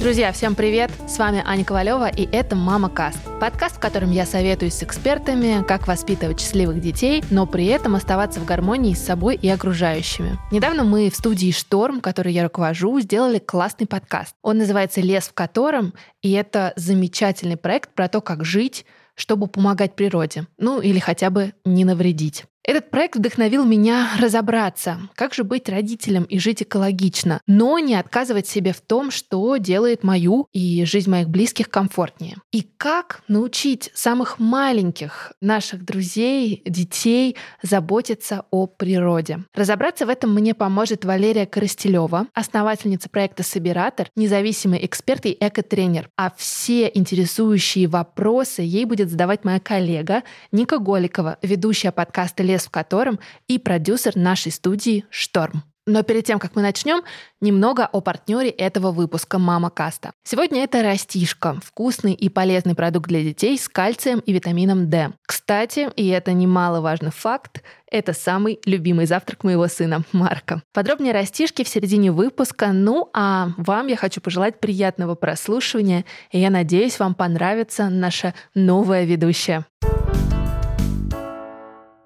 Друзья, всем привет! С вами Аня Ковалева, и это «Мама Каст». Подкаст, в котором я советуюсь с экспертами, как воспитывать счастливых детей, но при этом оставаться в гармонии с собой и окружающими. Недавно мы в студии «Шторм», которой я руковожу, сделали классный подкаст. Он называется «Лес в котором», и это замечательный проект про то, как жить, чтобы помогать природе, ну или хотя бы не навредить. Этот проект вдохновил меня разобраться, как же быть родителем и жить экологично, но не отказывать себе в том, что делает мою и жизнь моих близких комфортнее. И как научить самых маленьких наших друзей, детей заботиться о природе. Разобраться в этом мне поможет Валерия Коростелева, основательница проекта «Собиратор», независимый эксперт и экотренер. А все интересующие вопросы ей будет задавать моя коллега Ника Голикова, ведущая подкаста «Лес в котором» и продюсер нашей студии «Шторм». Но перед тем, как мы начнем, немного о партнере этого выпуска «Мама Каста». Сегодня это растишка, вкусный и полезный продукт для детей с кальцием и витамином D. Кстати, и это немаловажный факт, это самый любимый завтрак моего сына Марка. Подробнее растишки в середине выпуска. Ну а вам я хочу пожелать приятного прослушивания, и я надеюсь, вам понравится наша новая ведущая.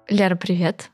Лера, привет.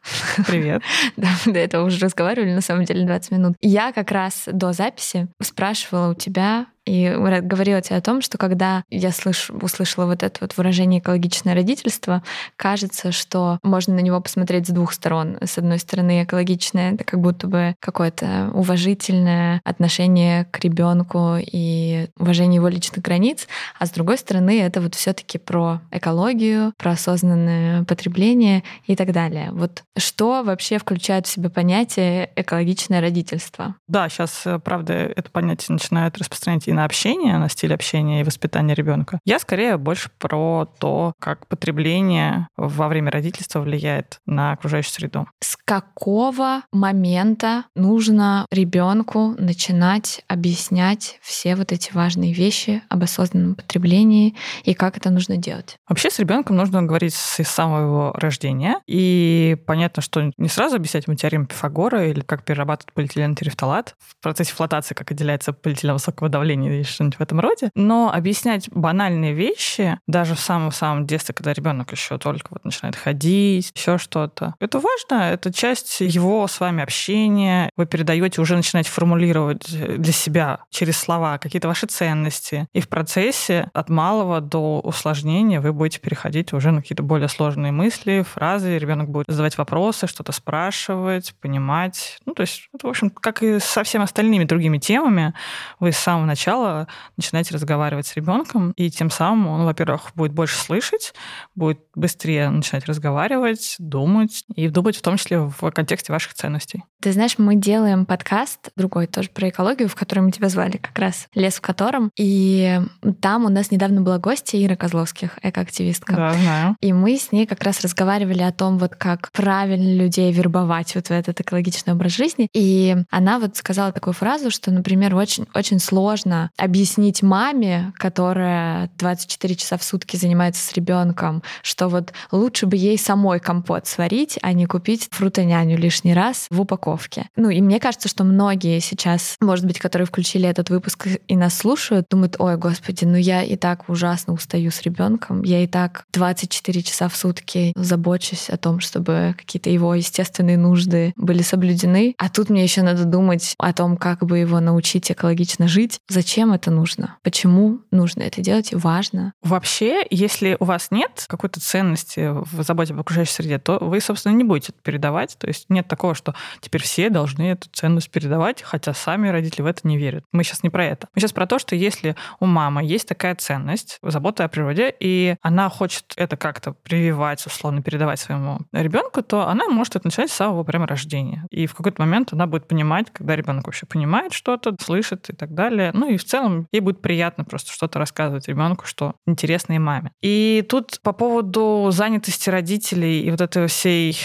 Привет. да, до этого уже разговаривали, на самом деле, 20 минут. Я как раз до записи спрашивала у тебя, и говорила тебе о том, что когда я слышу, услышала вот это вот выражение экологичное родительство, кажется, что можно на него посмотреть с двух сторон. С одной стороны, экологичное это как будто бы какое-то уважительное отношение к ребенку и уважение его личных границ, а с другой стороны, это вот все-таки про экологию, про осознанное потребление и так далее. Вот что вообще включает в себя понятие экологичное родительство? Да, сейчас, э, правда, это понятие начинает распространять и на общение, на стиль общения и воспитания ребенка. Я скорее больше про то, как потребление во время родительства влияет на окружающую среду. С какого момента нужно ребенку начинать объяснять все вот эти важные вещи об осознанном потреблении и как это нужно делать? Вообще с ребенком нужно говорить с самого его рождения. И понятно, что не сразу объяснять ему теорему Пифагора или как перерабатывать полиэтилен терефталат в процессе флотации, как отделяется полиэтилен высокого давления или что-нибудь в этом роде. Но объяснять банальные вещи, даже в самом-самом детстве, когда ребенок еще только вот начинает ходить, еще что-то, это важно, это часть его с вами общения. Вы передаете, уже начинаете формулировать для себя через слова какие-то ваши ценности. И в процессе от малого до усложнения вы будете переходить уже на какие-то более сложные мысли, фразы. Ребенок будет задавать вопросы, что-то спрашивать, понимать. Ну, то есть, это, в общем, как и со всеми остальными другими темами, вы с самого начала сначала начинаете разговаривать с ребенком, и тем самым он, во-первых, будет больше слышать, будет быстрее начинать разговаривать, думать, и думать в том числе в контексте ваших ценностей. Ты знаешь, мы делаем подкаст другой тоже про экологию, в который мы тебя звали как раз «Лес в котором», и там у нас недавно была гостья Ира Козловских, экоактивистка. Да, знаю. И мы с ней как раз разговаривали о том, вот как правильно людей вербовать вот в этот экологичный образ жизни. И она вот сказала такую фразу, что, например, очень, очень сложно объяснить маме, которая 24 часа в сутки занимается с ребенком, что вот лучше бы ей самой компот сварить, а не купить фрутоняню лишний раз в упаковке. Ну и мне кажется, что многие сейчас, может быть, которые включили этот выпуск и нас слушают, думают, ой, господи, ну я и так ужасно устаю с ребенком, я и так 24 часа в сутки забочусь о том, чтобы какие-то его естественные нужды были соблюдены, а тут мне еще надо думать о том, как бы его научить экологично жить. Зачем Зачем это нужно? Почему нужно это делать? Важно. Вообще, если у вас нет какой-то ценности в заботе об окружающей среде, то вы, собственно, не будете это передавать. То есть нет такого, что теперь все должны эту ценность передавать, хотя сами родители в это не верят. Мы сейчас не про это. Мы сейчас про то, что если у мамы есть такая ценность, забота о природе, и она хочет это как-то прививать, условно, передавать своему ребенку, то она может это начать с самого прямо рождения. И в какой-то момент она будет понимать, когда ребенок вообще понимает что-то, слышит и так далее. Ну и в целом ей будет приятно просто что-то рассказывать ребенку, что интересно и маме. И тут по поводу занятости родителей и вот этой всей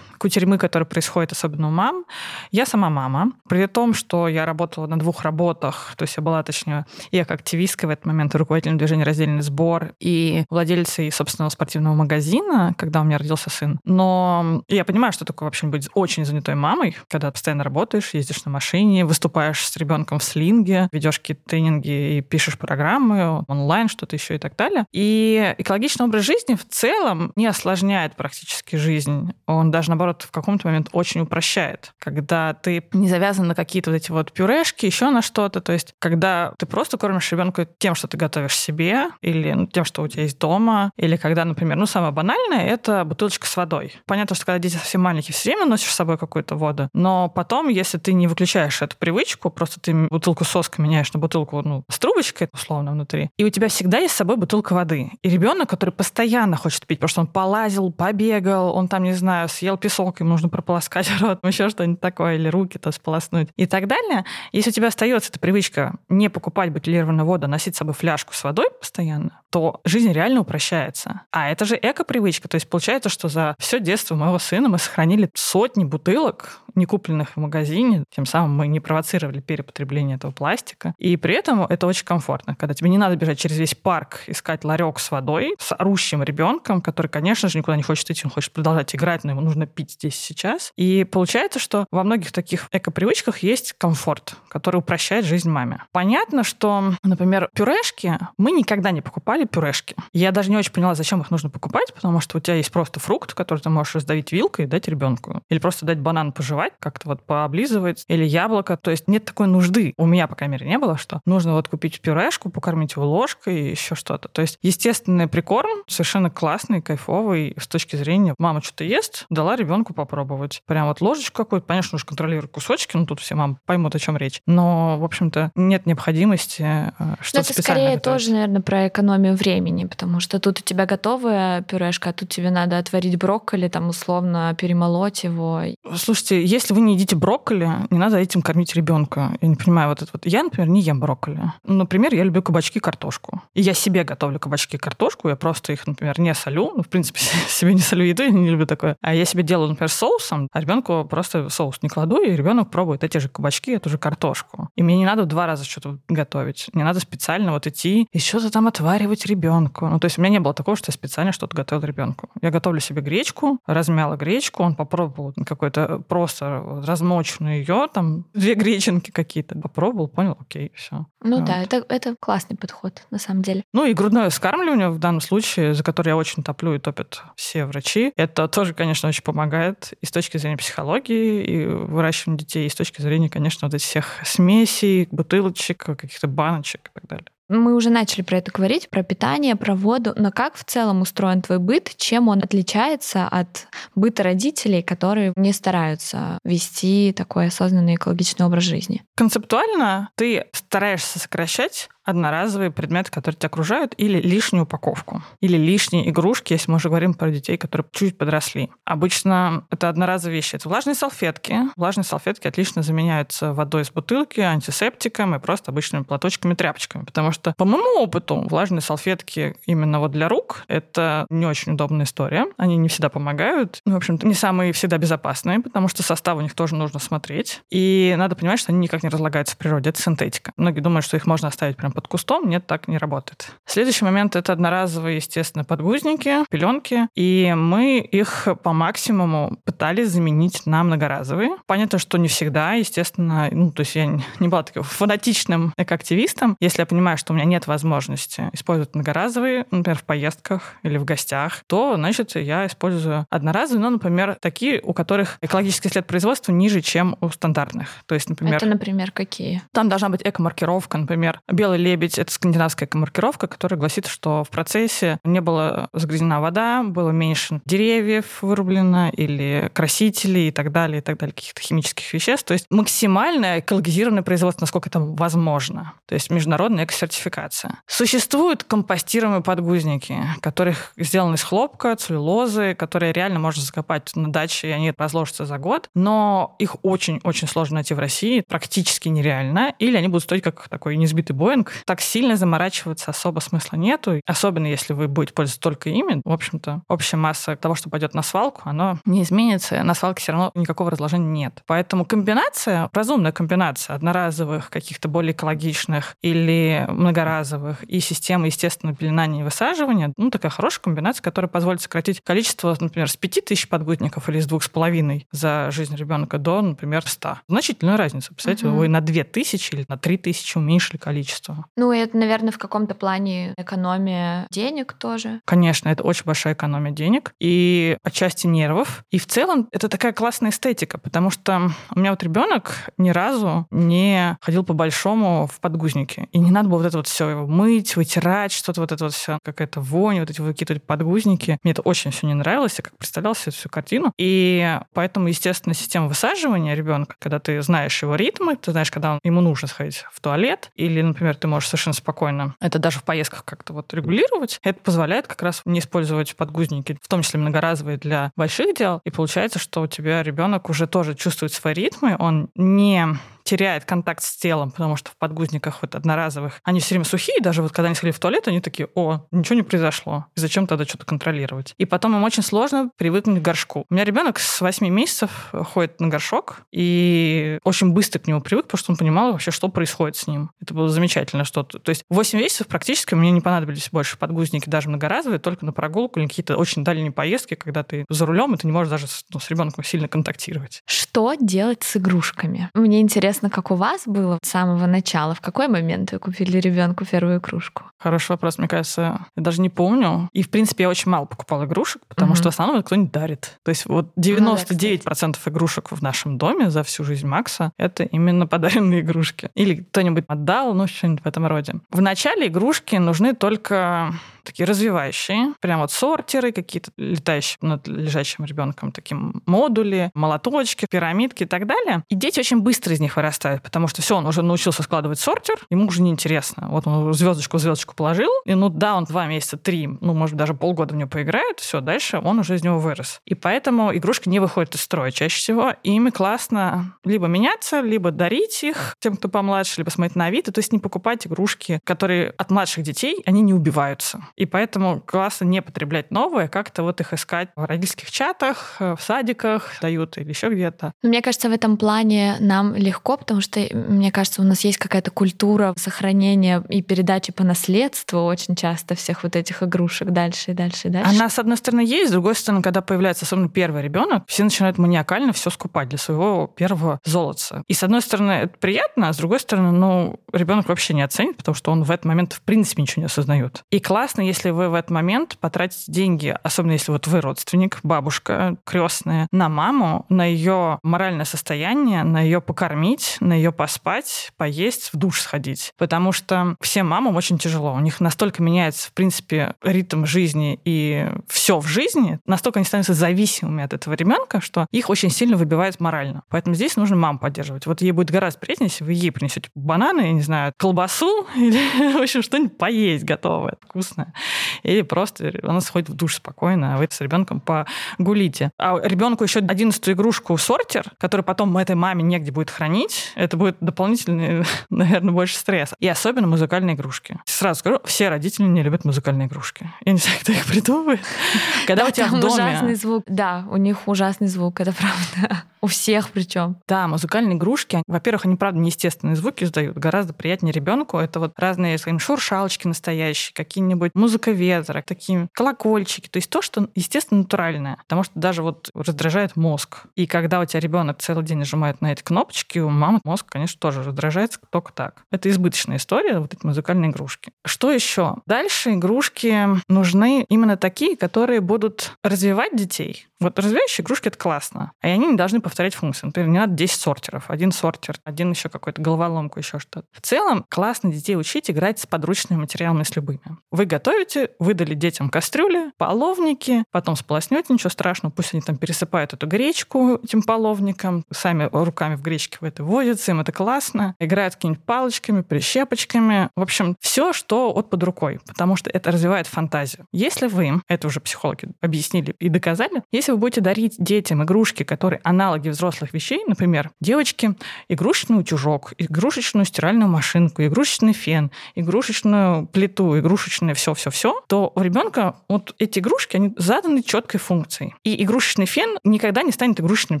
кутерьмы, которые происходят особенно у мам. Я сама мама. При том, что я работала на двух работах, то есть я была, точнее, и как активистка в этот момент, и руководителем движения «Раздельный сбор», и владельцей собственного спортивного магазина, когда у меня родился сын. Но я понимаю, что такое вообще быть очень занятой мамой, когда постоянно работаешь, ездишь на машине, выступаешь с ребенком в слинге, ведешь какие-то тренинги и пишешь программы онлайн, что-то еще и так далее. И экологичный образ жизни в целом не осложняет практически жизнь. Он даже, наоборот, в каком-то момент очень упрощает. Когда ты не завязан на какие-то вот эти вот пюрешки, еще на что-то. То есть, когда ты просто кормишь ребенка тем, что ты готовишь себе, или ну, тем, что у тебя есть дома, или когда, например, ну, самое банальное — это бутылочка с водой. Понятно, что когда дети совсем маленькие, все время носишь с собой какую-то воду, но потом, если ты не выключаешь эту привычку, просто ты бутылку соска меняешь на бутылку ну, с трубочкой, условно, внутри, и у тебя всегда есть с собой бутылка воды. И ребенок, который постоянно хочет пить, потому что он полазил, побегал, он там, не знаю, съел песок, ему нужно прополоскать рот, еще что-нибудь такое, или руки-то сполоснуть и так далее. Если у тебя остается эта привычка не покупать бутилированную воду, а носить с собой фляжку с водой постоянно, то жизнь реально упрощается. А это же эко-привычка. То есть получается, что за все детство моего сына мы сохранили сотни бутылок, не купленных в магазине, тем самым мы не провоцировали перепотребление этого пластика. И при этом это очень комфортно, когда тебе не надо бежать через весь парк, искать ларек с водой, с орущим ребенком, который, конечно же, никуда не хочет идти, он хочет продолжать играть, но ему нужно пить здесь сейчас. И получается, что во многих таких эко-привычках есть комфорт, который упрощает жизнь маме. Понятно, что, например, пюрешки мы никогда не покупали пюрешки. Я даже не очень поняла, зачем их нужно покупать, потому что у тебя есть просто фрукт, который ты можешь раздавить вилкой и дать ребенку. Или просто дать банан пожевать, как-то вот пооблизывать, или яблоко. То есть нет такой нужды. У меня, по крайней мере, не было, что нужно вот купить пюрешку, покормить его ложкой и еще что-то. То есть естественный прикорм совершенно классный, кайфовый с точки зрения мама что-то ест, дала ребенку попробовать. Прям вот ложечку какую-то, конечно, нужно контролировать кусочки, ну тут все мамы поймут, о чем речь. Но, в общем-то, нет необходимости э, что-то это скорее готовить. тоже, наверное, про экономию времени, потому что тут у тебя готовая пюрешка, а тут тебе надо отварить брокколи, там условно перемолоть его. Слушайте, если вы не едите брокколи, не надо этим кормить ребенка. Я не понимаю вот это вот. Я, например, не ем брокколи. Например, я люблю кабачки и картошку. И я себе готовлю кабачки и картошку, я просто их, например, не солю. Ну, в принципе, себе не солю еду, я не люблю такое. А я себе делаю, например, соусом, а ребенку просто соус не кладу, и ребенок пробует эти же кабачки, эту же картошку. И мне не надо два раза что-то готовить. Не надо специально вот идти и что-то там отваривать ребенку. Ну, то есть у меня не было такого, что я специально что-то готовил ребенку. Я готовлю себе гречку, размяла гречку, он попробовал какой-то просто размоченную ее, там две греченки какие-то. Попробовал, понял, окей, все. Ну вот. да, это, это классный подход, на самом деле. Ну и грудное вскармливание в данном случае, за которое я очень топлю и топят все врачи, это тоже, конечно, очень помогает и с точки зрения психологии, и выращивания детей, и с точки зрения, конечно, вот этих всех смесей, бутылочек, каких-то баночек и так далее. Мы уже начали про это говорить, про питание, про воду, но как в целом устроен твой быт, чем он отличается от быта родителей, которые не стараются вести такой осознанный экологичный образ жизни? Концептуально ты стараешься сокращать одноразовые предметы, которые тебя окружают, или лишнюю упаковку, или лишние игрушки, если мы уже говорим про детей, которые чуть подросли. Обычно это одноразовые вещи. Это влажные салфетки. Влажные салфетки отлично заменяются водой из бутылки, антисептиком и просто обычными платочками, тряпочками. Потому что, по моему опыту, влажные салфетки именно вот для рук — это не очень удобная история. Они не всегда помогают. Ну, в общем-то, не самые всегда безопасные, потому что состав у них тоже нужно смотреть. И надо понимать, что они никак не разлагаются в природе. Это синтетика. Многие думают, что их можно оставить прям под кустом. Нет, так не работает. Следующий момент — это одноразовые, естественно, подгузники, пеленки. И мы их по максимуму пытались заменить на многоразовые. Понятно, что не всегда, естественно. Ну, то есть я не была таким фанатичным экоактивистом. Если я понимаю, что у меня нет возможности использовать многоразовые, например, в поездках или в гостях, то, значит, я использую одноразовые, но, например, такие, у которых экологический след производства ниже, чем у стандартных. То есть, например... Это, например, какие? Там должна быть эко-маркировка, например, белый лебедь — это скандинавская маркировка, которая гласит, что в процессе не была загрязнена вода, было меньше деревьев вырублено или красителей и так далее, и так далее, каких-то химических веществ. То есть максимальное экологизированное производство, насколько это возможно. То есть международная экосертификация. Существуют компостируемые подгузники, которых сделаны из хлопка, целлюлозы, которые реально можно закопать на даче, и они разложатся за год, но их очень-очень сложно найти в России, практически нереально, или они будут стоить как такой несбитый Боинг, так сильно заморачиваться особо смысла нету. Особенно если вы будете пользоваться только ими. В общем-то, общая масса того, что пойдет на свалку, оно не изменится. На свалке все равно никакого разложения нет. Поэтому комбинация, разумная комбинация одноразовых, каких-то более экологичных или многоразовых и системы естественного пеленания и высаживания, ну, такая хорошая комбинация, которая позволит сократить количество, например, с 5000 подгузников или с двух с половиной за жизнь ребенка до, например, 100. Значительная разница. Представляете, угу. вы на 2000 или на 3000 уменьшили количество. Ну, и это, наверное, в каком-то плане экономия денег тоже. Конечно, это очень большая экономия денег и отчасти нервов. И в целом это такая классная эстетика, потому что у меня вот ребенок ни разу не ходил по большому в подгузнике. И не надо было вот это вот все мыть, вытирать, что-то вот это вот все, какая-то вонь, вот эти выкидывать подгузники. Мне это очень все не нравилось, я как представляла себе всю картину. И поэтому, естественно, система высаживания ребенка, когда ты знаешь его ритмы, ты знаешь, когда ему нужно сходить в туалет, или, например, ты можешь совершенно спокойно это даже в поездках как-то вот регулировать, это позволяет как раз не использовать подгузники, в том числе многоразовые для больших дел. И получается, что у тебя ребенок уже тоже чувствует свои ритмы, он не теряет контакт с телом, потому что в подгузниках вот одноразовых они все время сухие, даже вот когда они сходили в туалет, они такие, о, ничего не произошло, зачем тогда что-то контролировать? И потом им очень сложно привыкнуть к горшку. У меня ребенок с 8 месяцев ходит на горшок, и очень быстро к нему привык, потому что он понимал вообще, что происходит с ним. Это было замечательно что-то. То есть 8 месяцев практически мне не понадобились больше подгузники, даже многоразовые, только на прогулку или какие-то очень дальние поездки, когда ты за рулем, и ты не можешь даже ну, с ребенком сильно контактировать. Что делать с игрушками? Мне интересно, интересно, как у вас было с самого начала. В какой момент вы купили ребенку первую игрушку? Хороший вопрос, мне кажется, я даже не помню. И, в принципе, я очень мало покупала игрушек, потому угу. что в основном кто-нибудь дарит. То есть вот 99% ну, да, игрушек в нашем доме за всю жизнь Макса — это именно подаренные игрушки. Или кто-нибудь отдал, ну, что-нибудь в этом роде. В начале игрушки нужны только такие развивающие, прям вот сортеры какие-то, летающие над лежащим ребенком, такие модули, молоточки, пирамидки и так далее. И дети очень быстро из них вырастают, потому что все, он уже научился складывать сортер, ему уже неинтересно. Вот он звездочку звездочку положил, и ну да, он два месяца, три, ну, может, даже полгода в него поиграет, все, дальше он уже из него вырос. И поэтому игрушки не выходят из строя чаще всего, и ими классно либо меняться, либо дарить их тем, кто помладше, либо смотреть на Авито, то есть не покупать игрушки, которые от младших детей, они не убиваются. И поэтому классно не потреблять новые, как-то вот их искать в родительских чатах, в садиках дают или еще где-то. Мне кажется, в этом плане нам легко, потому что, мне кажется, у нас есть какая-то культура сохранения и передачи по наследству очень часто всех вот этих игрушек дальше и дальше и дальше. Она, с одной стороны, есть, с другой стороны, когда появляется особенно первый ребенок, все начинают маниакально все скупать для своего первого золотца. И, с одной стороны, это приятно, а с другой стороны, ну, ребенок вообще не оценит, потому что он в этот момент, в принципе, ничего не осознает. И классно, если вы в этот момент потратите деньги, особенно если вот вы родственник, бабушка, крестная, на маму, на ее моральное состояние, на ее покормить, на ее поспать, поесть, в душ сходить. Потому что всем мамам очень тяжело. У них настолько меняется, в принципе, ритм жизни и все в жизни, настолько они становятся зависимыми от этого ребенка, что их очень сильно выбивает морально. Поэтому здесь нужно маму поддерживать. Вот ей будет гораздо приятнее, если вы ей принесете бананы, я не знаю, колбасу или, в общем, что-нибудь поесть готовое, вкусное или просто она сходит в душ спокойно, а вы с ребенком погулите. А ребенку еще одиннадцатую игрушку сортер, который потом этой маме негде будет хранить, это будет дополнительный, наверное, больше стресс. И особенно музыкальные игрушки. Сразу скажу, все родители не любят музыкальные игрушки. Я не знаю, кто их придумывает. Когда у тебя в доме... ужасный звук. Да, у них ужасный звук, это правда. У всех причем. Да, музыкальные игрушки, во-первых, они, правда, неестественные звуки издают. Гораздо приятнее ребенку. Это вот разные, скажем, шуршалочки настоящие, какие-нибудь музыка ветра, такие колокольчики. То есть то, что, естественно, натуральное. Потому что даже вот раздражает мозг. И когда у тебя ребенок целый день нажимает на эти кнопочки, у мамы мозг, конечно, тоже раздражается только так. Это избыточная история, вот эти музыкальные игрушки. Что еще? Дальше игрушки нужны именно такие, которые будут развивать детей. Вот развивающие игрушки — это классно. И они не должны повторять функции. Например, не надо 10 сортеров. Один сортер, один еще какой-то головоломку, еще что-то. В целом, классно детей учить играть с подручными материалами, с любыми. Вы готовы готовите, выдали детям кастрюли, половники, потом сполоснете, ничего страшного, пусть они там пересыпают эту гречку этим половником, сами руками в гречке в это возятся, им это классно, играют какими-нибудь палочками, прищепочками, в общем, все, что от под рукой, потому что это развивает фантазию. Если вы, это уже психологи объяснили и доказали, если вы будете дарить детям игрушки, которые аналоги взрослых вещей, например, девочки, игрушечный утюжок, игрушечную стиральную машинку, игрушечный фен, игрушечную плиту, игрушечное все-все-все, то у ребенка вот эти игрушки, они заданы четкой функцией. И игрушечный фен никогда не станет игрушечным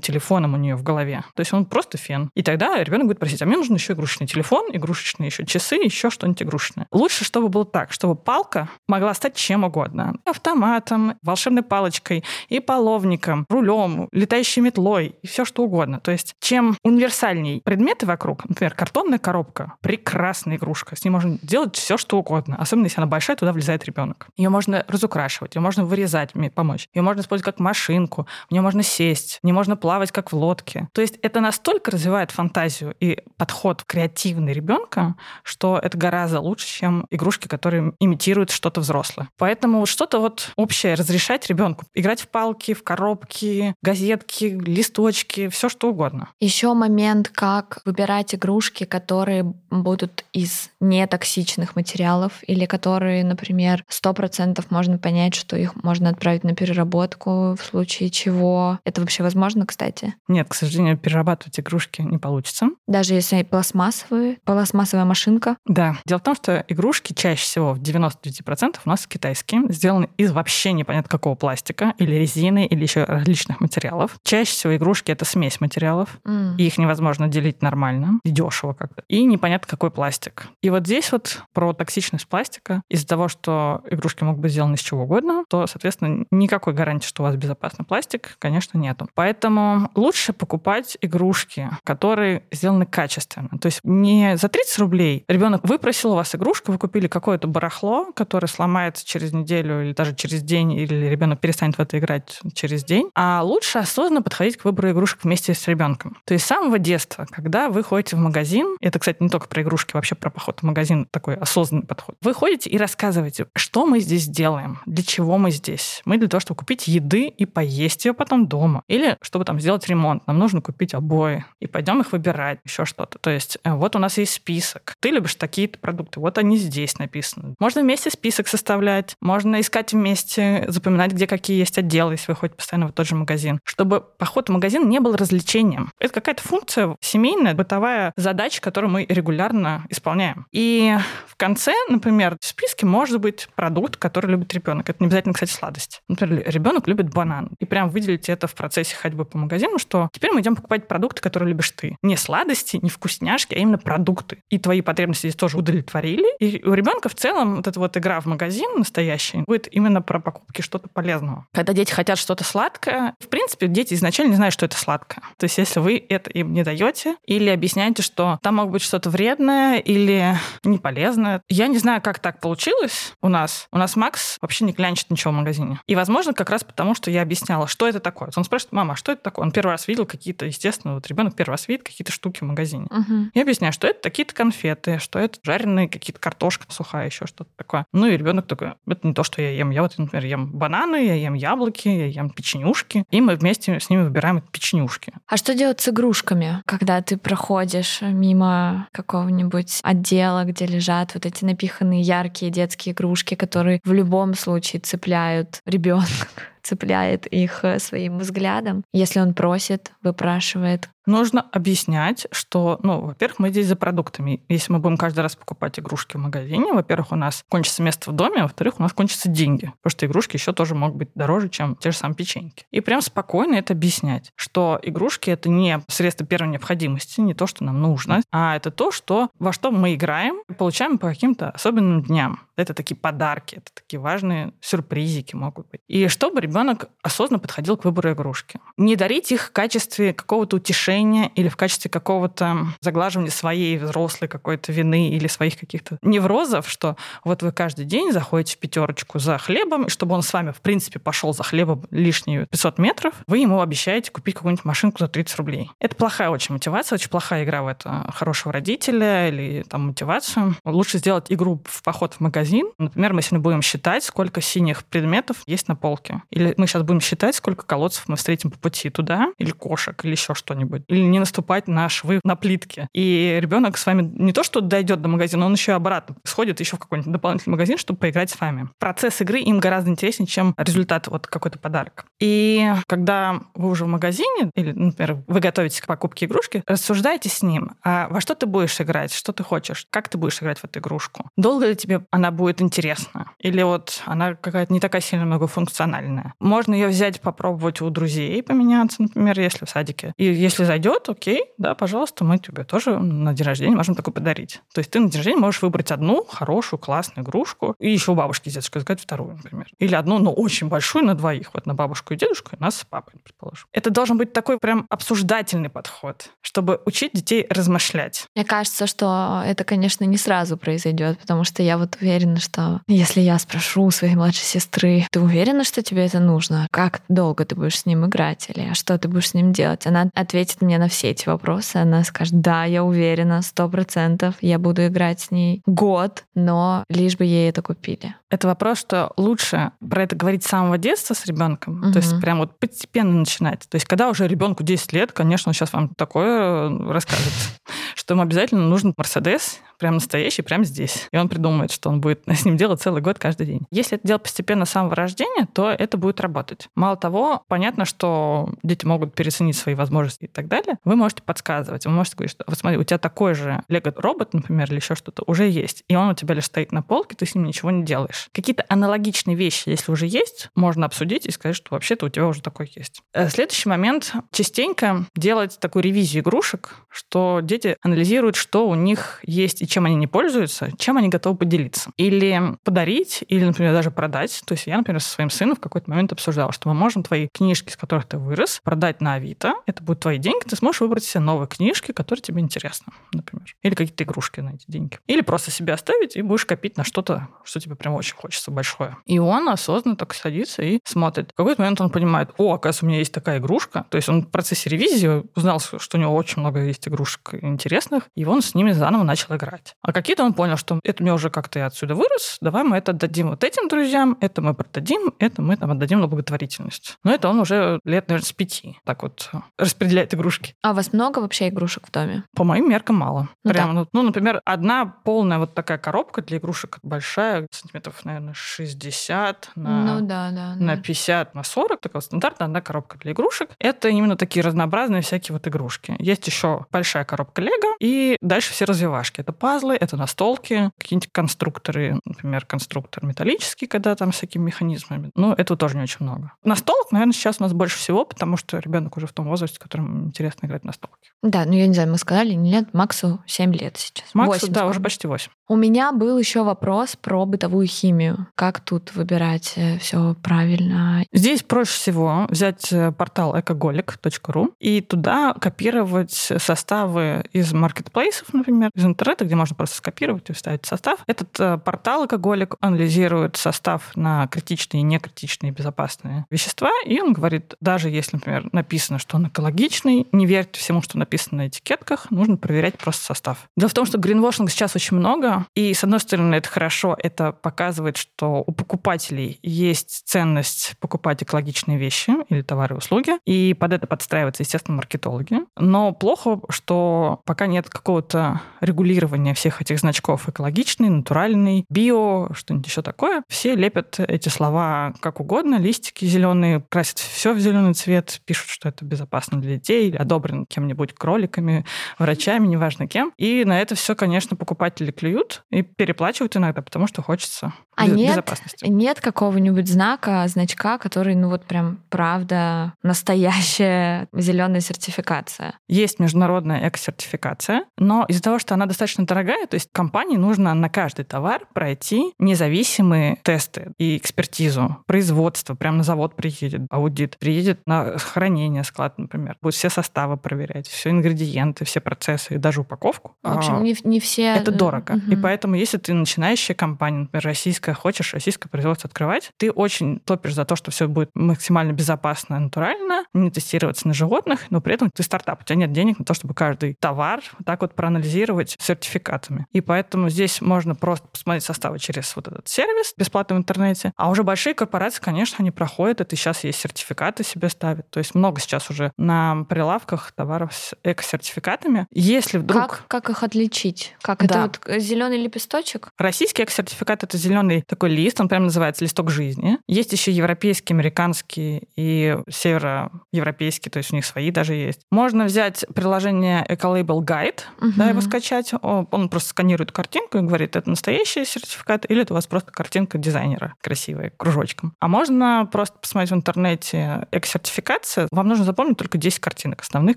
телефоном у нее в голове. То есть он просто фен. И тогда ребенок будет просить, а мне нужен еще игрушечный телефон, игрушечные еще часы, еще что-нибудь игрушечное. Лучше, чтобы было так, чтобы палка могла стать чем угодно. Автоматом, волшебной палочкой, и половником, рулем, летающей метлой, и все что угодно. То есть чем универсальней предметы вокруг, например, картонная коробка, прекрасная игрушка, с ней можно делать все что угодно. Особенно если она большая, туда влезает ребенок. Ее можно разукрашивать, ее можно вырезать, помочь. Ее можно использовать как машинку, в нее можно сесть, в ней можно плавать как в лодке. То есть это настолько развивает фантазию и подход креативный ребенка, что это гораздо лучше, чем игрушки, которые имитируют что-то взрослое. Поэтому что-то вот общее разрешать ребенку. Играть в палки, в коробки, газетки, листочки, все что угодно. Еще момент, как выбирать игрушки, которые будут из нетоксичных материалов или которые, например, сто процентов можно понять, что их можно отправить на переработку в случае чего. Это вообще возможно, кстати? Нет, к сожалению, перерабатывать игрушки не получится. Даже если пластмассовые, пластмассовая машинка? Да. Дело в том, что игрушки чаще всего в 99% у нас китайские, сделаны из вообще непонятно какого пластика или резины или еще различных материалов. Чаще всего игрушки — это смесь материалов, mm. и их невозможно делить нормально, и дешево как-то. И непонятно какой пластик. И вот здесь вот про токсичность пластика. Из-за того, что игрушки могут быть сделаны из чего угодно, то, соответственно, никакой гарантии, что у вас безопасный пластик, конечно, нету. Поэтому лучше покупать игрушки, которые сделаны качественно. То есть не за 30 рублей ребенок выпросил у вас игрушку, вы купили какое-то барахло, которое сломается через неделю или даже через день, или ребенок перестанет в это играть через день. А лучше осознанно подходить к выбору игрушек вместе с ребенком. То есть с самого детства, когда вы ходите в магазин, это, кстати, не только про игрушки, вообще про поход в магазин, такой осознанный подход. Вы ходите и рассказываете, что мы здесь делаем, для чего мы здесь. Мы для того, чтобы купить еды и поесть ее потом дома. Или чтобы там сделать ремонт, нам нужно купить обои. И пойдем их выбирать, еще что-то. То есть э, вот у нас есть список. Ты любишь такие-то продукты, вот они здесь написаны. Можно вместе список составлять, можно искать вместе, запоминать, где какие есть отделы, если вы ходите постоянно в тот же магазин, чтобы поход в магазин не был развлечением. Это какая-то функция семейная, бытовая задача, которую мы регулярно исполняем. И в конце, например, в списке может быть продукт, который любит ребенок. Это не обязательно, кстати, сладость. Например, ребенок любит банан. И прям выделить это в процессе ходьбы по магазину, что теперь мы идем покупать продукты, которые любишь ты. Не сладости, не вкусняшки, а именно продукты. И твои потребности здесь тоже удовлетворили. И у ребенка в целом вот эта вот игра в магазин настоящая будет именно про покупки что-то полезного. Когда дети хотят что-то сладкое, в принципе, дети изначально не знают, что это сладкое. То есть если вы это им не даете или объясняете, что там может быть что-то вредное или не полезное. Я не знаю, как так получилось у нас. У нас Макс вообще не клянчит ничего в магазине. И, возможно, как раз потому, что я объясняла, что это такое. Он спрашивает, мама, а что это такое? Он первый раз видел какие-то, естественно, вот ребенок первый раз видит какие-то штуки в магазине. Uh-huh. Я объясняю, что это такие-то конфеты, что это жареные какие-то картошка сухая, еще что-то такое. Ну и ребенок такой, это не то, что я ем. Я вот, например, ем бананы, я ем яблоки, я ем печенюшки, и мы вместе с ними выбираем печенюшки. А что делать с игрушками, когда ты проходишь мимо какого-нибудь отдела, где лежат вот эти напиханные яркие детские игрушки, которые в любом случае цепляют ребенка? Цепляет их э, своим взглядом. Если он просит, выпрашивает, Нужно объяснять, что, ну, во-первых, мы здесь за продуктами. Если мы будем каждый раз покупать игрушки в магазине, во-первых, у нас кончится место в доме, а во-вторых, у нас кончатся деньги. Потому что игрушки еще тоже могут быть дороже, чем те же самые печеньки. И прям спокойно это объяснять, что игрушки — это не средство первой необходимости, не то, что нам нужно, а это то, что, во что мы играем получаем по каким-то особенным дням. Это такие подарки, это такие важные сюрпризики могут быть. И чтобы ребенок ребенок осознанно подходил к выбору игрушки. Не дарить их в качестве какого-то утешения или в качестве какого-то заглаживания своей взрослой какой-то вины или своих каких-то неврозов, что вот вы каждый день заходите в пятерочку за хлебом, и чтобы он с вами, в принципе, пошел за хлебом лишние 500 метров, вы ему обещаете купить какую-нибудь машинку за 30 рублей. Это плохая очень мотивация, очень плохая игра в это хорошего родителя или там мотивацию. Лучше сделать игру в поход в магазин. Например, мы сегодня будем считать, сколько синих предметов есть на полке. Или мы сейчас будем считать, сколько колодцев мы встретим по пути туда, или кошек, или еще что-нибудь. Или не наступать на швы на плитке. И ребенок с вами не то, что дойдет до магазина, он еще обратно сходит еще в какой-нибудь дополнительный магазин, чтобы поиграть с вами. Процесс игры им гораздо интереснее, чем результат вот какой-то подарок. И когда вы уже в магазине, или, например, вы готовитесь к покупке игрушки, рассуждайте с ним, а во что ты будешь играть, что ты хочешь, как ты будешь играть в эту игрушку. Долго ли тебе она будет интересна? Или вот она какая-то не такая сильно многофункциональная. Можно ее взять, попробовать у друзей поменяться, например, если в садике. И если зайдет, окей, да, пожалуйста, мы тебе тоже на день рождения можем такой подарить. То есть ты на день рождения можешь выбрать одну хорошую, классную игрушку, и еще у бабушки с дедушкой сказать вторую, например. Или одну, но очень большую на двоих, вот на бабушку и дедушку, и нас с папой, предположим. Это должен быть такой прям обсуждательный подход, чтобы учить детей размышлять. Мне кажется, что это, конечно, не сразу произойдет, потому что я вот уверена, что если я спрошу у своей младшей сестры, ты уверена, что тебе это нужно? Как долго ты будешь с ним играть? Или что ты будешь с ним делать? Она ответит мне на все эти вопросы. Она скажет, да, я уверена, сто процентов, я буду играть с ней год, но лишь бы ей это купили. Это вопрос, что лучше про это говорить с самого детства с ребенком, угу. то есть прям вот постепенно начинать. То есть когда уже ребенку 10 лет, конечно, он сейчас вам такое расскажет что ему обязательно нужен Мерседес, прям настоящий, прямо здесь. И он придумает, что он будет с ним делать целый год каждый день. Если это делать постепенно с самого рождения, то это будет работать. Мало того, понятно, что дети могут переоценить свои возможности и так далее. Вы можете подсказывать. Вы можете говорить, что вот смотри, у тебя такой же лего-робот, например, или еще что-то уже есть, и он у тебя лишь стоит на полке, ты с ним ничего не делаешь. Какие-то аналогичные вещи, если уже есть, можно обсудить и сказать, что вообще-то у тебя уже такой есть. Э, следующий момент. Частенько делать такую ревизию игрушек, что дети анализируют, что у них есть и чем они не пользуются, чем они готовы поделиться. Или подарить, или, например, даже продать. То есть я, например, со своим сыном в какой-то момент обсуждала, что мы можем твои книжки, с которых ты вырос, продать на Авито. Это будут твои деньги, ты сможешь выбрать себе новые книжки, которые тебе интересны, например. Или какие-то игрушки на эти деньги. Или просто себе оставить и будешь копить на что-то, что тебе прям очень хочется, большое. И он осознанно так садится и смотрит. В какой-то момент он понимает, о, оказывается, у меня есть такая игрушка. То есть он в процессе ревизии узнал, что у него очень много есть игрушек интересных, и он с ними заново начал играть. А какие-то он понял, что это мне уже как-то я отсюда вырос, давай мы это отдадим вот этим друзьям, это мы продадим, это мы там отдадим на благотворительность. Но это он уже лет, наверное, с пяти так вот распределяет игрушки. А у вас много вообще игрушек в доме? По моим меркам мало. Ну, Прямо, да. ну, ну, например, одна полная вот такая коробка для игрушек большая, сантиметров, наверное, 60 на, ну, да, да, на 50 на 40, такая стандартная одна коробка для игрушек. Это именно такие разнообразные всякие вот игрушки. Есть еще большая коробка Лего, и дальше все развивашки. Это пазлы, это настолки, какие-нибудь конструкторы, например, конструктор металлический, когда там всякими механизмами. Ну, этого тоже не очень много. Настолок, наверное, сейчас у нас больше всего, потому что ребенок уже в том возрасте, которым интересно играть в настолки. Да, ну я не знаю, мы сказали, не лет, Максу 7 лет сейчас. Максу, да, скоро. уже почти 8. У меня был еще вопрос про бытовую химию. Как тут выбирать э, все правильно? Здесь проще всего взять э, портал экоголик.ру и туда копировать составы из маркетплейсов, например, из интернета, где можно просто скопировать и вставить состав. Этот э, портал экоголик анализирует состав на критичные и некритичные безопасные вещества, и он говорит, даже если, например, написано, что он экологичный, не верьте всему, что написано на этикетках, нужно проверять просто состав. Дело в том, что гринвошинга сейчас очень много, и, с одной стороны, это хорошо, это показывает, что у покупателей есть ценность покупать экологичные вещи или товары и услуги, и под это подстраиваются, естественно, маркетологи. Но плохо, что пока нет какого-то регулирования всех этих значков экологичный, натуральный, био, что-нибудь еще такое. Все лепят эти слова как угодно, листики зеленые, красят все в зеленый цвет, пишут, что это безопасно для детей, или одобрено кем-нибудь, кроликами, врачами, неважно кем. И на это все, конечно, покупатели клюют, и переплачивают иногда, потому что хочется А нет, нет какого-нибудь знака, значка, который, ну вот прям правда настоящая зеленая сертификация. Есть международная эко-сертификация, но из-за того, что она достаточно дорогая, то есть компании нужно на каждый товар пройти независимые тесты и экспертизу. Производство, прямо на завод приедет, аудит, приедет на хранение, склад, например. Будет все составы проверять, все ингредиенты, все процессы и даже упаковку. В общем, А, не, не все... это дорого. Мгм. И поэтому, если ты начинающая компания, например, российская, хочешь российское производство открывать, ты очень топишь за то, что все будет максимально безопасно, натурально, не тестироваться на животных, но при этом ты стартап. У тебя нет денег на то, чтобы каждый товар вот так вот проанализировать сертификатами. И поэтому здесь можно просто посмотреть составы через вот этот сервис бесплатно в интернете. А уже большие корпорации, конечно, они проходят это. Сейчас есть сертификаты себе ставят. То есть много сейчас уже на прилавках товаров с эко-сертификатами. Если вдруг... Как, как их отличить? Как Да. это вот зеленый лепесточек? Российский эко-сертификат — это зеленый такой лист, он прям называется листок жизни. Есть еще европейский, американский и североевропейский, то есть у них свои даже есть. Можно взять приложение Ecolabel Guide, да, его скачать. Он просто сканирует картинку и говорит, это настоящий сертификат или это у вас просто картинка дизайнера красивая, кружочком. А можно просто посмотреть в интернете эко-сертификация. Вам нужно запомнить только 10 картинок основных,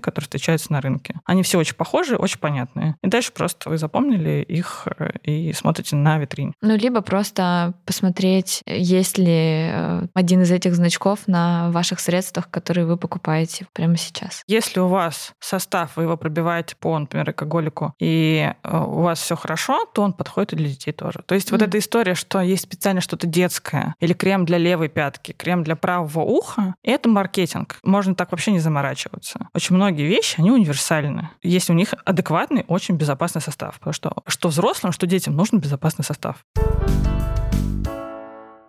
которые встречаются на рынке. Они все очень похожи, очень понятные. И дальше просто вы запомнили их э, и смотрите на витрине. Ну, либо просто посмотреть, есть ли э, один из этих значков на ваших средствах, которые вы покупаете прямо сейчас. Если у вас состав, вы его пробиваете по, например, алкоголику, и э, у вас все хорошо, то он подходит и для детей тоже. То есть вот Мгм. эта история, что есть специально что-то детское, или крем для левой пятки, крем для правого уха, это маркетинг. Можно так вообще не заморачиваться. Очень многие вещи, они универсальны. Если у них адекватный, очень безопасный состав. Потому что что взрослым, что детям нужен безопасный состав.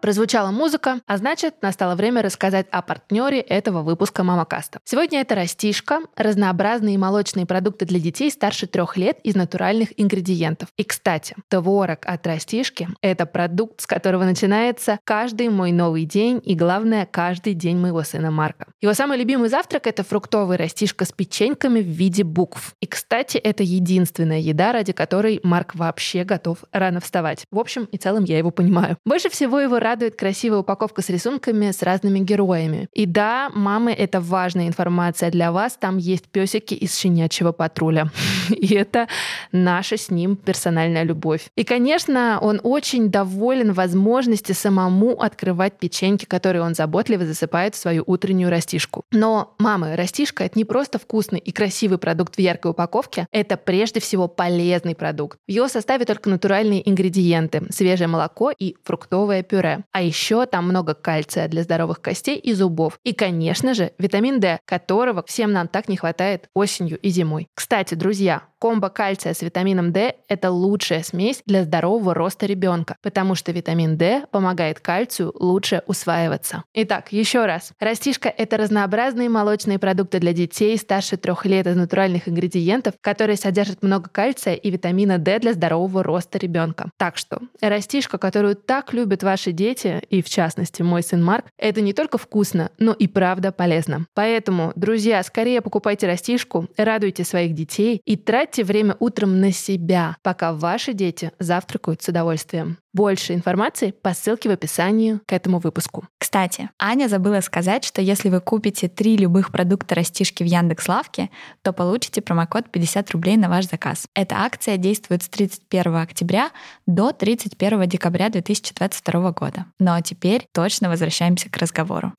Прозвучала музыка, а значит, настало время рассказать о партнере этого выпуска Мамакаста. Сегодня это растишка, разнообразные молочные продукты для детей старше трех лет из натуральных ингредиентов. И, кстати, творог от растишки – это продукт, с которого начинается каждый мой новый день и, главное, каждый день моего сына Марка. Его самый любимый завтрак – это фруктовый растишка с печеньками в виде букв. И, кстати, это единственная еда, ради которой Марк вообще готов рано вставать. В общем и целом я его понимаю. Больше всего его радует красивая упаковка с рисунками с разными героями. И да, мамы, это важная информация для вас. Там есть песики из щенячьего патруля. И это наша с ним персональная любовь. И, конечно, он очень доволен возможности самому открывать печеньки, которые он заботливо засыпает в свою утреннюю растишку. Но, мамы, растишка — это не просто вкусный и красивый продукт в яркой упаковке, это прежде всего полезный продукт. В его составе только натуральные ингредиенты, свежее молоко и фруктовое пюре. А еще там много кальция для здоровых костей и зубов. И, конечно же, витамин D, которого всем нам так не хватает осенью и зимой. Кстати, друзья, комбо кальция с витамином D – это лучшая смесь для здорового роста ребенка, потому что витамин D помогает кальцию лучше усваиваться. Итак, еще раз. Растишка – это разнообразные молочные продукты для детей старше трех лет из натуральных ингредиентов, которые содержат много кальция и витамина D для здорового роста ребенка. Так что растишка, которую так любят ваши дети, и в частности мой сын Марк, это не только вкусно, но и правда полезно. Поэтому, друзья, скорее покупайте растишку, радуйте своих детей и тратьте время утром на себя, пока ваши дети завтракают с удовольствием. Больше информации по ссылке в описании к этому выпуску. Кстати, Аня забыла сказать, что если вы купите три любых продукта растишки в Яндекс.Лавке, то получите промокод 50 рублей на ваш заказ. Эта акция действует с 31 октября до 31 декабря 2022 года. Ну а теперь точно возвращаемся к разговору.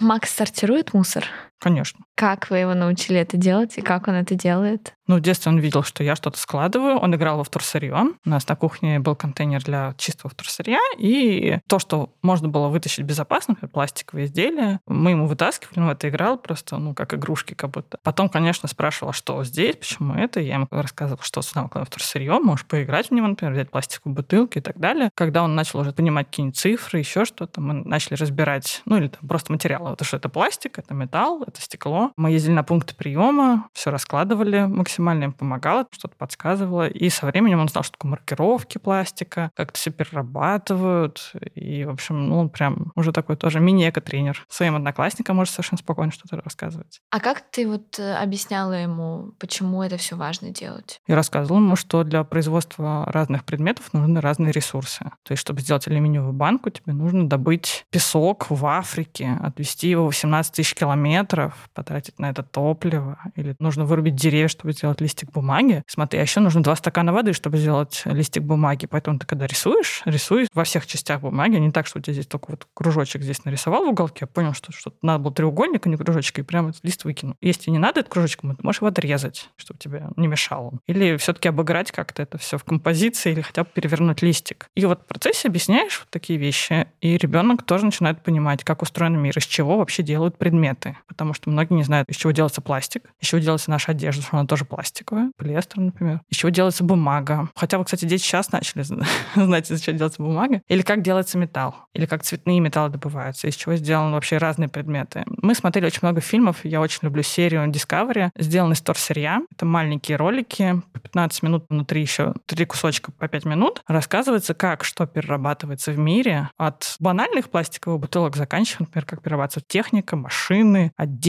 Макс сортирует мусор. Конечно. Как вы его научили это делать и как он это делает? Ну, в детстве он видел, что я что-то складываю. Он играл во вторсырье. У нас на кухне был контейнер для чистого вторсырья. И то, что можно было вытащить безопасно, например, пластиковые изделия, мы ему вытаскивали, он в это играл просто, ну, как игрушки как будто. Потом, конечно, спрашивал, а что здесь, почему это. Я ему рассказывала, что сюда мы кладем вторсырье, можешь поиграть в него, например, взять пластиковую бутылку и так далее. Когда он начал уже понимать какие-нибудь цифры, еще что-то, мы начали разбирать, ну, или там просто материалы. Вот что это пластик, это металл, это стекло. Мы ездили на пункты приема, все раскладывали максимально, им помогало, что-то подсказывало. И со временем он знал, что такое маркировки пластика, как это все перерабатывают. И, в общем, ну, он прям уже такой тоже мини-эко-тренер. Своим одноклассникам может совершенно спокойно что-то рассказывать. А как ты вот э, объясняла ему, почему это все важно делать? Я рассказывала ему, что для производства разных предметов нужны разные ресурсы. То есть, чтобы сделать алюминиевую банку, тебе нужно добыть песок в Африке, отвезти его 18 тысяч километров, потратить на это топливо, или нужно вырубить деревья, чтобы сделать листик бумаги. Смотри, а еще нужно два стакана воды, чтобы сделать листик бумаги. Поэтому ты когда рисуешь, рисуй во всех частях бумаги, не так, что у тебя здесь только вот кружочек здесь нарисовал в уголке, понял, что что-то надо было треугольник, а не кружочек, и прямо этот лист выкинул. Если не надо этот кружочек, ты можешь его отрезать, чтобы тебе не мешало. Или все-таки обыграть как-то это все в композиции, или хотя бы перевернуть листик. И вот в процессе объясняешь вот такие вещи, и ребенок тоже начинает понимать, как устроен мир, из чего вообще делают предметы. Потому что многие не знают, из чего делается пластик, из чего делается наша одежда, что она тоже пластиковая, полиэстер, например. Из чего делается бумага. Хотя вот, кстати, дети сейчас начали знать, из чего делается бумага. Или как делается металл. Или как цветные металлы добываются. Из чего сделаны вообще разные предметы. Мы смотрели очень много фильмов. Я очень люблю серию Discovery, сделанный из торсырья. Это маленькие ролики, по 15 минут, внутри еще три кусочка по 5 минут. Рассказывается, как что перерабатывается в мире от банальных пластиковых бутылок заканчивая, например, как перерабатывается техника, машины, одежда,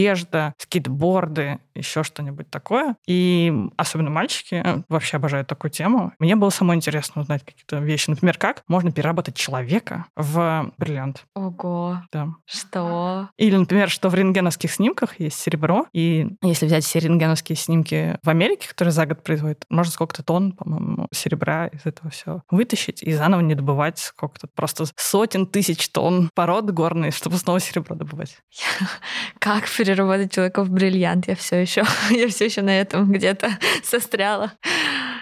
скейтборды, еще что-нибудь такое. И особенно мальчики э, вообще обожают такую тему. Мне было самое интересно узнать какие-то вещи. Например, как можно переработать человека в бриллиант. Ого. Да. Что? Или, например, что в рентгеновских снимках есть серебро, и если взять все рентгеновские снимки в Америке, которые за год производят, можно сколько-то тонн, по-моему, серебра из этого все вытащить и заново не добывать сколько-то просто сотен тысяч тонн пород горной, чтобы снова серебро добывать. Как переработать человека в бриллиант? Я все еще, я все еще на этом где-то застряла.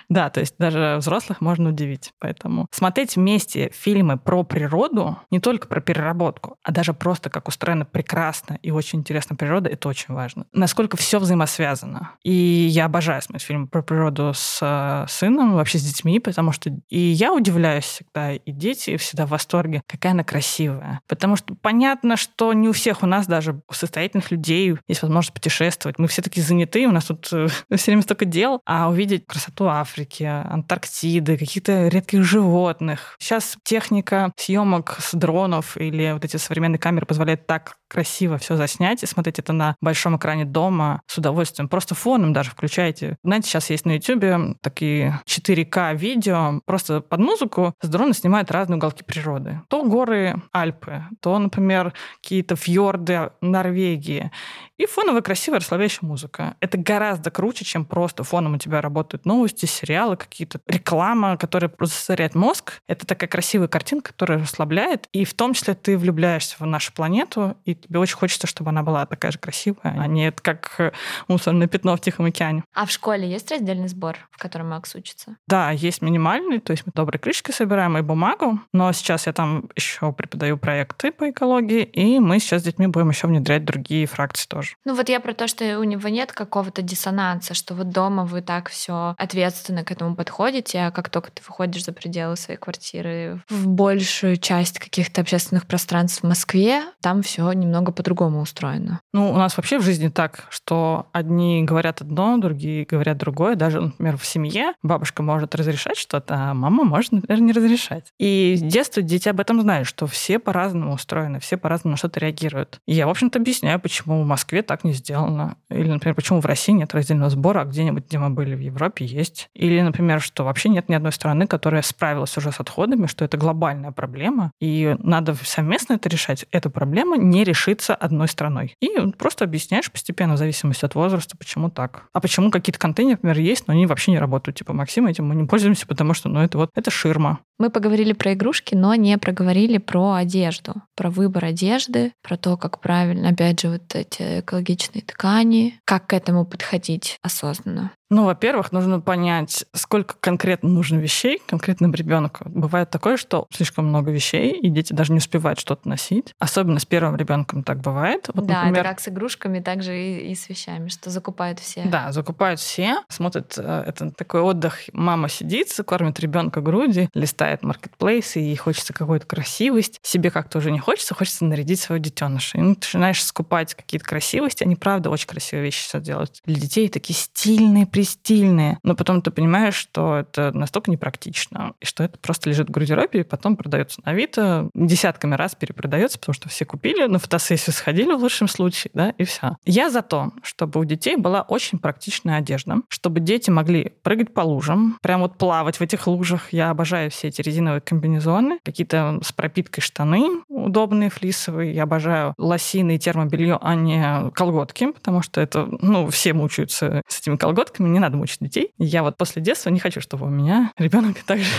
Да, то есть даже взрослых можно удивить. Поэтому смотреть вместе фильмы про природу, не только про переработку, а даже просто как устроена прекрасно и очень интересная природа, это очень важно. Насколько все взаимосвязано. И я обожаю смотреть фильмы про природу с э, сыном, вообще с детьми, потому что и я удивляюсь всегда, и дети всегда в восторге, какая она красивая. Потому что понятно, что не у всех у нас, даже у состоятельных людей, есть возможность путешествовать. Мы все такие заняты, у нас тут э, все время столько дел, а увидеть красоту Африки, Африки, Антарктиды, каких-то редких животных. Сейчас техника съемок с дронов или вот эти современные камеры позволяет так красиво все заснять и смотреть это на большом экране дома с удовольствием. Просто фоном даже включаете. Знаете, сейчас есть на YouTube такие 4К видео, просто под музыку с дрона снимают разные уголки природы. То горы Альпы, то, например, какие-то фьорды Норвегии. И фоновая красивая расслабляющая музыка. Это гораздо круче, чем просто фоном у тебя работают новости, сериалы какие-то, реклама, которая засоряет мозг. Это такая красивая картинка, которая расслабляет. И в том числе ты влюбляешься в нашу планету, и тебе очень хочется, чтобы она была такая же красивая, а не как мусорное пятно в Тихом океане. А в школе есть раздельный сбор, в котором Макс учится? Да, есть минимальный, то есть мы доброй крышкой собираем и бумагу, но сейчас я там еще преподаю проекты по экологии, и мы сейчас с детьми будем еще внедрять другие фракции тоже. Ну вот я про то, что у него нет какого-то диссонанса, что вот дома вы так все ответственно к этому подходите, а как только ты выходишь за пределы своей квартиры в большую часть каких-то общественных пространств в Москве, там все немного немного по-другому устроено. Ну, у нас вообще в жизни так, что одни говорят одно, другие говорят другое. Даже, например, в семье бабушка может разрешать что-то, а мама может, например, не разрешать. И с детства дети об этом знают, что все по-разному устроены, все по-разному на что-то реагируют. И я, в общем-то, объясняю, почему в Москве так не сделано. Или, например, почему в России нет раздельного сбора, а где-нибудь, где мы были в Европе, есть. Или, например, что вообще нет ни одной страны, которая справилась уже с отходами, что это глобальная проблема, и надо совместно это решать. Эта проблема не решится одной страной. И просто объясняешь постепенно, в зависимости от возраста, почему так. А почему какие-то контейнеры, например, есть, но они вообще не работают. Типа, Максим, этим мы не пользуемся, потому что, ну, это вот, это ширма. Мы поговорили про игрушки, но не проговорили про одежду, про выбор одежды, про то, как правильно, опять же, вот эти экологичные ткани, как к этому подходить осознанно. Ну, во-первых, нужно понять, сколько конкретно нужно вещей конкретному ребенку. Бывает такое, что слишком много вещей, и дети даже не успевают что-то носить. Особенно с первым ребенком так бывает. Вот, да, например, это как с игрушками, так же и, и с вещами, что закупают все. Да, закупают все. Смотрят, э, это такой отдых. Мама сидит, кормит ребенка груди, листает листает маркетплейс, и хочется какую-то красивость. Себе как-то уже не хочется, хочется нарядить своего детеныша. И ну, начинаешь скупать какие-то красивости. Они, правда, очень красивые вещи сейчас делают. Для детей такие стильные, пристильные. Но потом ты понимаешь, что это настолько непрактично, и что это просто лежит в гардеробе, и потом продается на Авито, десятками раз перепродается, потому что все купили, на фотосессию сходили в лучшем случае, да, и все. Я за то, чтобы у детей была очень практичная одежда, чтобы дети могли прыгать по лужам, прям вот плавать в этих лужах. Я обожаю все эти резиновые комбинезоны, какие-то с пропиткой штаны удобные, флисовые. Я обожаю лосины и термобелье, а не колготки, потому что это, ну, все мучаются с этими колготками, не надо мучить детей. Я вот после детства не хочу, чтобы у меня ребенок также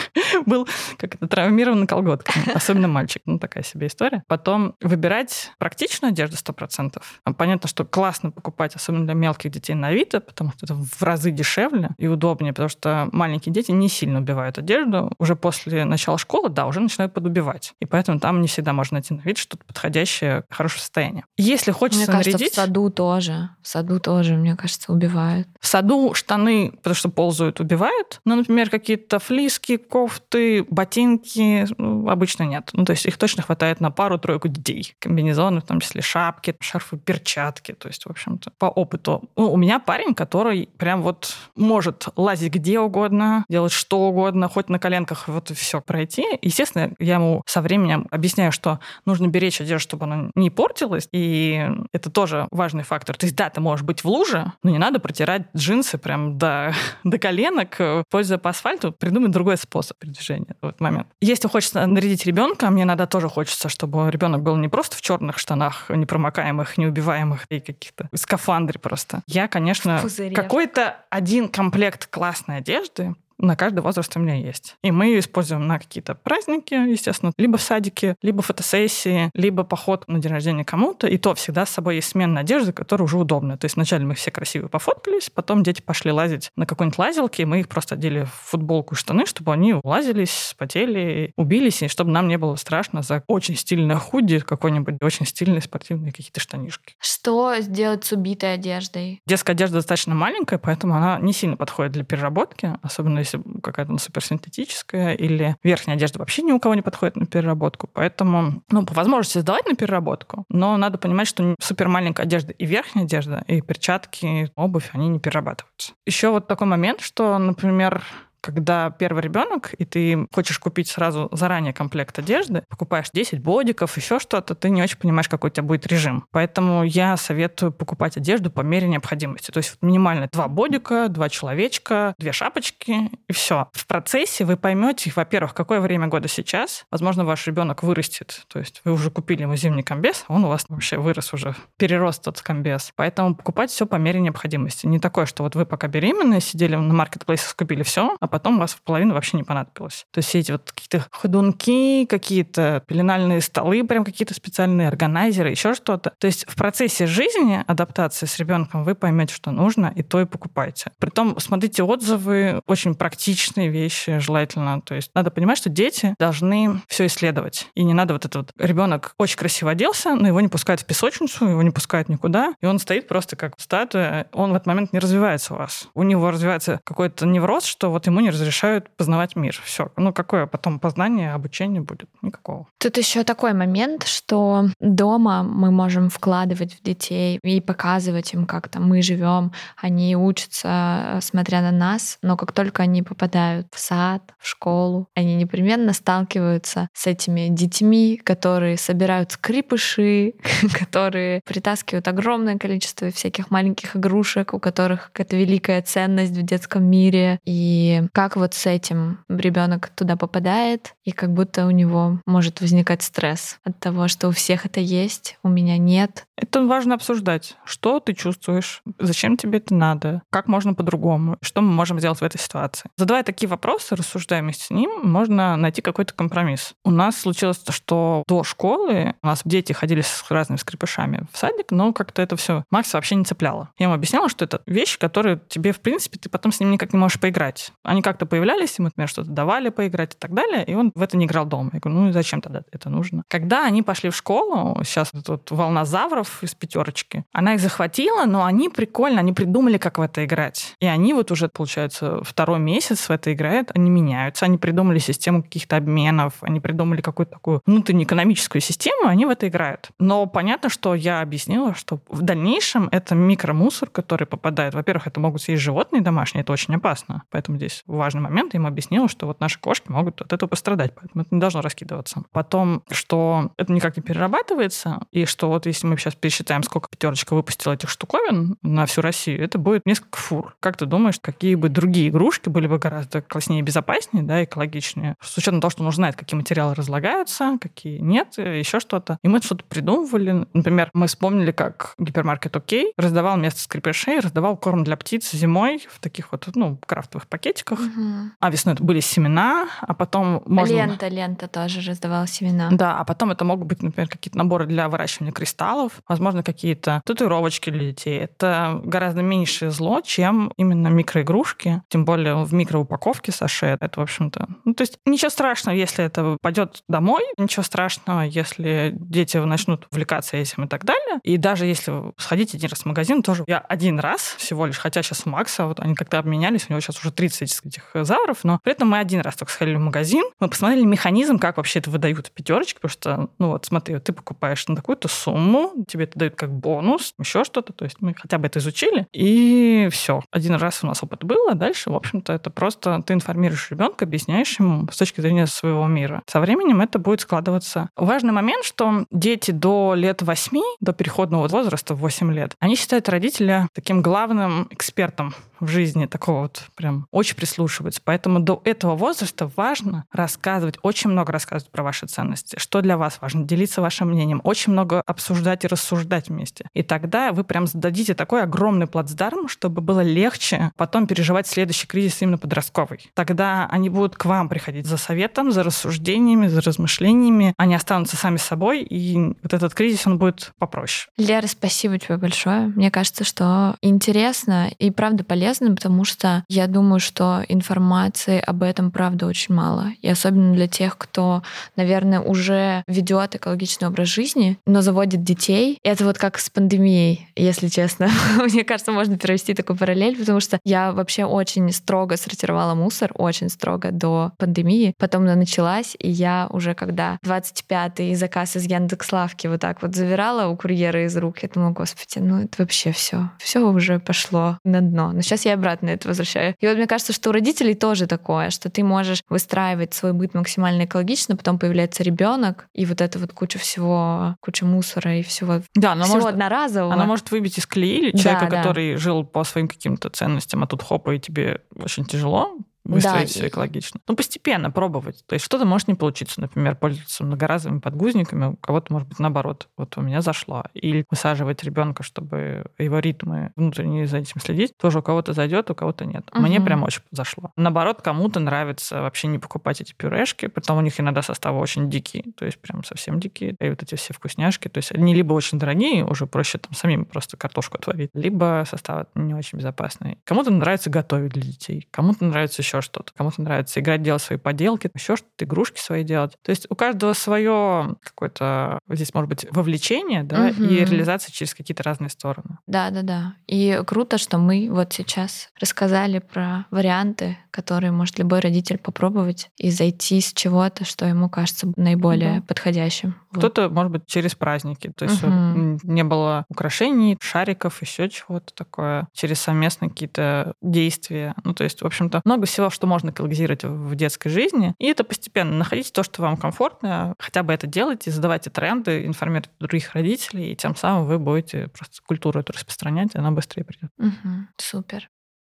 был как это травмирован колготками, особенно мальчик. Ну, такая себе история. Потом выбирать практичную одежду 100%. Понятно, что классно покупать, особенно для мелких детей на Авито, потому что это в разы дешевле и удобнее, потому что маленькие дети не сильно убивают одежду. Уже после начала школы, да, уже начинают подубивать. И поэтому там не всегда можно найти на вид что-то подходящее, хорошее состояние. Если хочется мне кажется, нарядить... в саду тоже. В саду тоже, мне кажется, убивают. В саду штаны, потому что ползают, убивают. Ну, например, какие-то флиски, кофты, ботинки ну, обычно нет. Ну, то есть их точно хватает на пару-тройку детей. Комбинезоны, в том числе шапки, шарфы, перчатки. То есть, в общем-то, по опыту. Ну, у меня парень, который прям вот может лазить где угодно, делать что угодно, хоть на коленках вот все пройти. Естественно, я ему со временем объясняю, что нужно беречь одежду, чтобы она не портилась, и это тоже важный фактор. То есть, да, ты можешь быть в луже, но не надо протирать джинсы прям до, до коленок, пользуя по асфальту, придумать другой способ передвижения в этот момент. Если хочется нарядить ребенка, мне иногда тоже хочется, чтобы ребенок был не просто в черных штанах, непромокаемых, неубиваемых и каких-то скафандре просто. Я, конечно, какой-то один комплект классной одежды на каждый возраст у меня есть. И мы ее используем на какие-то праздники, естественно, либо в садике, либо фотосессии, либо поход на день рождения кому-то. И то всегда с собой есть сменная одежда, которая уже удобная. То есть вначале мы все красиво пофоткались, потом дети пошли лазить на какой-нибудь лазилке, и мы их просто одели в футболку и штаны, чтобы они лазились, потели, убились, и чтобы нам не было страшно за очень стильное худи, какой-нибудь очень стильные спортивные какие-то штанишки. Что сделать с убитой одеждой? Детская одежда достаточно маленькая, поэтому она не сильно подходит для переработки, особенно если если какая-то суперсинтетическая, или верхняя одежда вообще ни у кого не подходит на переработку. Поэтому, ну, по возможности сдавать на переработку, но надо понимать, что супер маленькая одежда и верхняя одежда, и перчатки, и обувь, они не перерабатываются. Еще вот такой момент, что, например, когда первый ребенок, и ты хочешь купить сразу заранее комплект одежды, покупаешь 10 бодиков, еще что-то, ты не очень понимаешь, какой у тебя будет режим. Поэтому я советую покупать одежду по мере необходимости. То есть минимально два бодика, два человечка, две шапочки, и все. В процессе вы поймете, во-первых, какое время года сейчас. Возможно, ваш ребенок вырастет. То есть вы уже купили ему зимний комбез, а он у вас вообще вырос уже, перерос тот комбез. Поэтому покупать все по мере необходимости. Не такое, что вот вы пока беременные, сидели на маркетплейсах, купили все, а потом вас в половину вообще не понадобилось. То есть эти вот какие-то ходунки, какие-то пеленальные столы, прям какие-то специальные органайзеры, еще что-то. То есть в процессе жизни, адаптации с ребенком, вы поймете, что нужно, и то и покупайте. Притом смотрите отзывы, очень практичные вещи желательно. То есть надо понимать, что дети должны все исследовать. И не надо вот этот вот ребенок очень красиво оделся, но его не пускают в песочницу, его не пускают никуда, и он стоит просто как статуя. Он в этот момент не развивается у вас. У него развивается какой-то невроз, что вот ему не разрешают познавать мир. Все. Ну, какое потом познание, обучение будет? Никакого. Тут еще такой момент, что дома мы можем вкладывать в детей и показывать им, как там мы живем. Они учатся, смотря на нас, но как только они попадают в сад, в школу, они непременно сталкиваются с этими детьми, которые собирают скрипыши, которые притаскивают огромное количество всяких маленьких игрушек, у которых какая-то великая ценность в детском мире. И как вот с этим ребенок туда попадает, и как будто у него может возникать стресс от того, что у всех это есть, у меня нет. Это важно обсуждать. Что ты чувствуешь? Зачем тебе это надо? Как можно по-другому? Что мы можем сделать в этой ситуации? Задавая такие вопросы, рассуждая с ним, можно найти какой-то компромисс. У нас случилось то, что до школы у нас дети ходили с разными скрипышами в садик, но как-то это все Макс вообще не цепляло. Я ему объясняла, что это вещи, которые тебе, в принципе, ты потом с ним никак не можешь поиграть. Они они как-то появлялись, ему, например, что-то давали поиграть и так далее, и он в это не играл дома. Я говорю, ну и зачем тогда это нужно? Когда они пошли в школу, сейчас тут волна завров из пятерочки, она их захватила, но они прикольно, они придумали, как в это играть. И они вот уже, получается, второй месяц в это играют, они меняются, они придумали систему каких-то обменов, они придумали какую-то такую внутреннюю экономическую систему, они в это играют. Но понятно, что я объяснила, что в дальнейшем это микромусор, который попадает. Во-первых, это могут съесть животные домашние, это очень опасно. Поэтому здесь важный момент. Я им объяснила, что вот наши кошки могут от этого пострадать, поэтому это не должно раскидываться. Потом, что это никак не перерабатывается, и что вот если мы сейчас пересчитаем, сколько пятерочка выпустила этих штуковин на всю Россию, это будет несколько фур. Как ты думаешь, какие бы другие игрушки были бы гораздо класснее и безопаснее, да, экологичнее? С учетом того, что нужно знать, какие материалы разлагаются, какие нет, еще что-то. И мы что-то придумывали. Например, мы вспомнили, как гипермаркет Окей раздавал вместо скрипышей, раздавал корм для птиц зимой в таких вот, ну, крафтовых пакетиках. Угу. А весной это были семена, а потом можно... Лента, лента тоже раздавала семена. Да, а потом это могут быть, например, какие-то наборы для выращивания кристаллов, возможно, какие-то татуировочки для детей. Это гораздо меньшее зло, чем именно микроигрушки, тем более в микроупаковке саше. Это, в общем-то... Ну, то есть ничего страшного, если это пойдет домой, ничего страшного, если дети начнут увлекаться этим и так далее. И даже если сходить один раз в магазин, тоже я один раз всего лишь, хотя сейчас у Макса, вот они как-то обменялись, у него сейчас уже 30 этих завров, но при этом мы один раз только сходили в магазин, мы посмотрели механизм, как вообще это выдают пятерочки, потому что, ну вот смотри, ты покупаешь на такую-то сумму, тебе это дают как бонус, еще что-то, то есть мы хотя бы это изучили, и все. Один раз у нас опыт был, а дальше, в общем-то, это просто ты информируешь ребенка, объясняешь ему с точки зрения своего мира. Со временем это будет складываться. Важный момент, что дети до лет 8, до переходного возраста в 8 лет, они считают родителя таким главным экспертом в жизни, такого вот прям очень прислушиваются. Поэтому до этого возраста важно рассказывать, очень много рассказывать про ваши ценности, что для вас важно, делиться вашим мнением, очень много обсуждать и рассуждать вместе. И тогда вы прям зададите такой огромный плацдарм, чтобы было легче потом переживать следующий кризис именно подростковый. Тогда они будут к вам приходить за советом, за рассуждениями, за размышлениями, они останутся сами собой, и вот этот кризис, он будет попроще. Лера, спасибо тебе большое. Мне кажется, что интересно и правда полезно полезным, потому что я думаю, что информации об этом, правда, очень мало. И особенно для тех, кто, наверное, уже ведет экологичный образ жизни, но заводит детей. Это вот как с пандемией, если честно. Мне кажется, можно провести такую параллель, потому что я вообще очень строго сортировала мусор, очень строго до пандемии. Потом она началась, и я уже когда 25-й заказ из Яндекс.Лавки вот так вот забирала у курьера из рук, я думала, господи, ну это вообще все, все уже пошло на дно. Но сейчас сейчас я обратно это возвращаю. И вот мне кажется, что у родителей тоже такое, что ты можешь выстраивать свой быт максимально экологично, потом появляется ребенок, и вот это вот куча всего, куча мусора и всего, да, она всего может, одноразового. Она может выбить из колеи человека, Да, да. который жил по своим каким-то ценностям, а тут хопа, и тебе очень тяжело выстроить Да, все экологично. Ну, постепенно пробовать. То есть что-то может не получиться. Например, пользоваться многоразовыми подгузниками, у кого-то, может быть, наоборот. Вот у меня зашло. Или высаживать ребенка, чтобы его ритмы внутренние за этим следить. Тоже у кого-то зайдет, у кого-то нет. Мне Мгм. прям очень зашло. Наоборот, кому-то нравится вообще не покупать эти пюрешки, потом у них иногда составы очень дикие, то есть прям совсем дикие. И вот эти все вкусняшки, то есть они либо очень дорогие, уже проще там самим просто картошку отварить, либо составы не очень безопасные. Кому-то нравится готовить для детей, кому-то нравится еще что-то, кому-то нравится играть, делать свои поделки, еще что-то, игрушки свои делать. То есть у каждого свое какое-то, здесь может быть, вовлечение, да, Мгм. и реализация через какие-то разные стороны. Да, да, да. И круто, что мы вот сейчас рассказали про варианты, которые может любой родитель попробовать и зайти с чего-то, что ему кажется наиболее Да. подходящим. Кто-то, может быть, через праздники. То есть м, не было украшений, шариков, еще чего-то такое. Через совместные какие-то действия. Ну, то есть, в общем-то, много всего, что можно экологизировать в детской жизни. И это постепенно. Находите то, что вам комфортно. Хотя бы это делайте, задавайте тренды, информируйте других родителей. И тем самым вы будете просто культуру эту распространять, и она быстрее придет. Мгм. Супер.